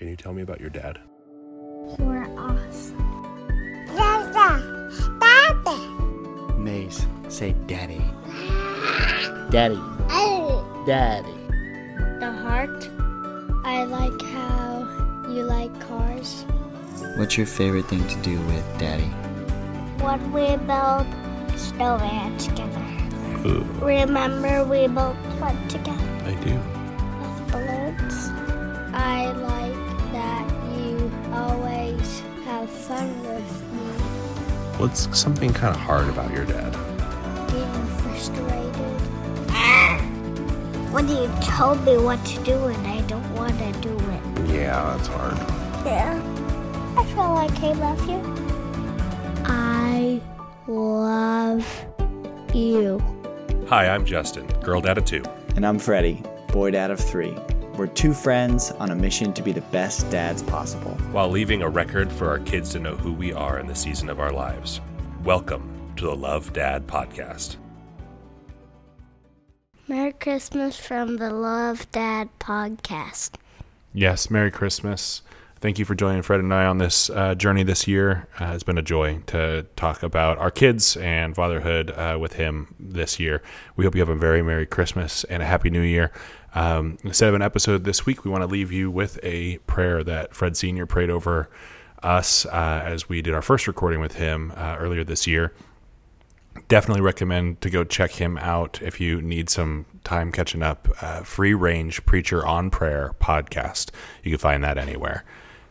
Can you tell me about your dad? You are awesome. Dada. Dada. Mace, say daddy. Daddy. Daddy. The heart. I like how you like cars. What's your favorite thing to do with daddy? When we build snowman together. Ooh, Remember we built one together I do. with balloons? I like What's something kind of hard about your dad? Being frustrated. Ah! When you told me what to do and I don't want to do it. Yeah, that's hard. Yeah. I feel like I love you. I love you. Hi, I'm Justin, girl dad of two. And I'm Freddie, boy dad of three. We're two friends on a mission to be the best dads possible. while leaving a record for our kids to know who we are in the season of our lives. Welcome to the Love Dad podcast. Merry Christmas from the Love Dad podcast. Yes, Merry Christmas. Thank you for joining Fred and I on this uh, journey this year. Uh, it's been a joy to talk about our kids and fatherhood uh, with him this year. We hope you have a very Merry Christmas and a Happy New Year. Um, instead of an episode this week, we want to leave you with a prayer that Fred Sr. prayed over us uh, as we did our first recording with him uh, earlier this year definitely recommend to go check him out if you need some time catching up. Uh, Free Range Preacher on Prayer podcast. You can find that anywhere.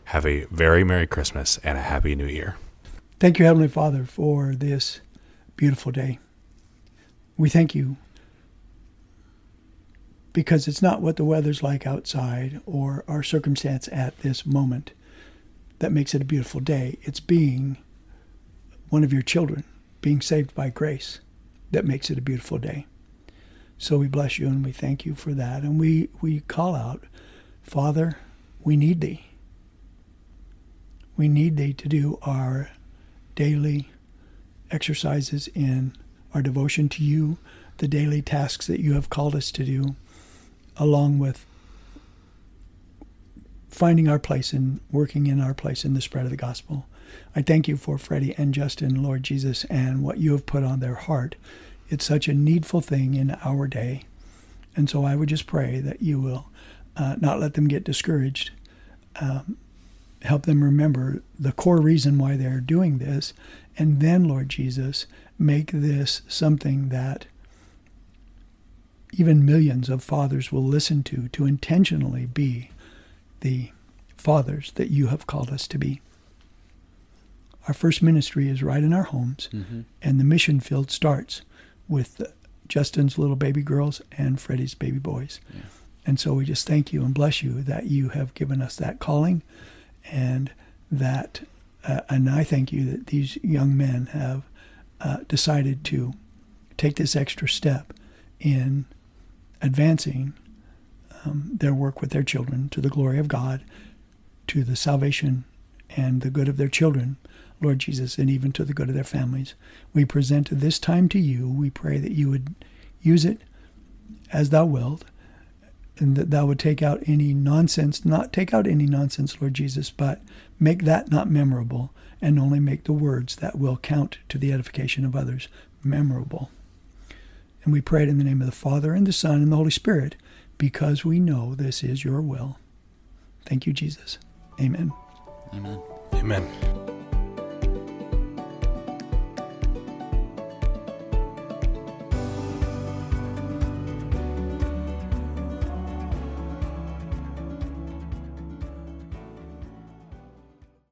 Have a very Merry Christmas and a Happy New Year. Thank you, Heavenly Father, for this beautiful day. We thank you because it's not what the weather's like outside or our circumstance at this moment that makes it a beautiful day. It's being one of your children, being saved by grace, that makes it a beautiful day. So we bless you and we thank you for that. And we, we call out, Father, we need thee. We need thee to do our daily exercises in our devotion to you, the daily tasks that you have called us to do, along with finding our place and working in our place in the spread of the gospel. I thank you for Freddie and Justin, Lord Jesus, and what you have put on their heart. It's such a needful thing in our day. And so I would just pray that you will uh, not let them get discouraged. Um, help them remember the core reason why they're doing this. And then, Lord Jesus, make this something that even millions of fathers will listen to, to intentionally be the fathers that you have called us to be. Our first ministry is right in our homes, and the mission field starts with Justin's little baby girls and Freddie's baby boys. And so we just thank you and bless you that you have given us that calling and that, uh, and I thank you that these young men have uh, decided to take this extra step in advancing um, their work with their children to the glory of God, to the salvation and the good of their children, Lord Jesus, and even to the good of their families. We present this time to you. We pray that you would use it as thou wilt, and that thou would take out any nonsense, not take out any nonsense, Lord Jesus, but make that not memorable, and only make the words that will count to the edification of others memorable. And we pray it in the name of the Father, and the Son, and the Holy Spirit, because we know this is your will. Thank you, Jesus. Amen. Amen. Amen.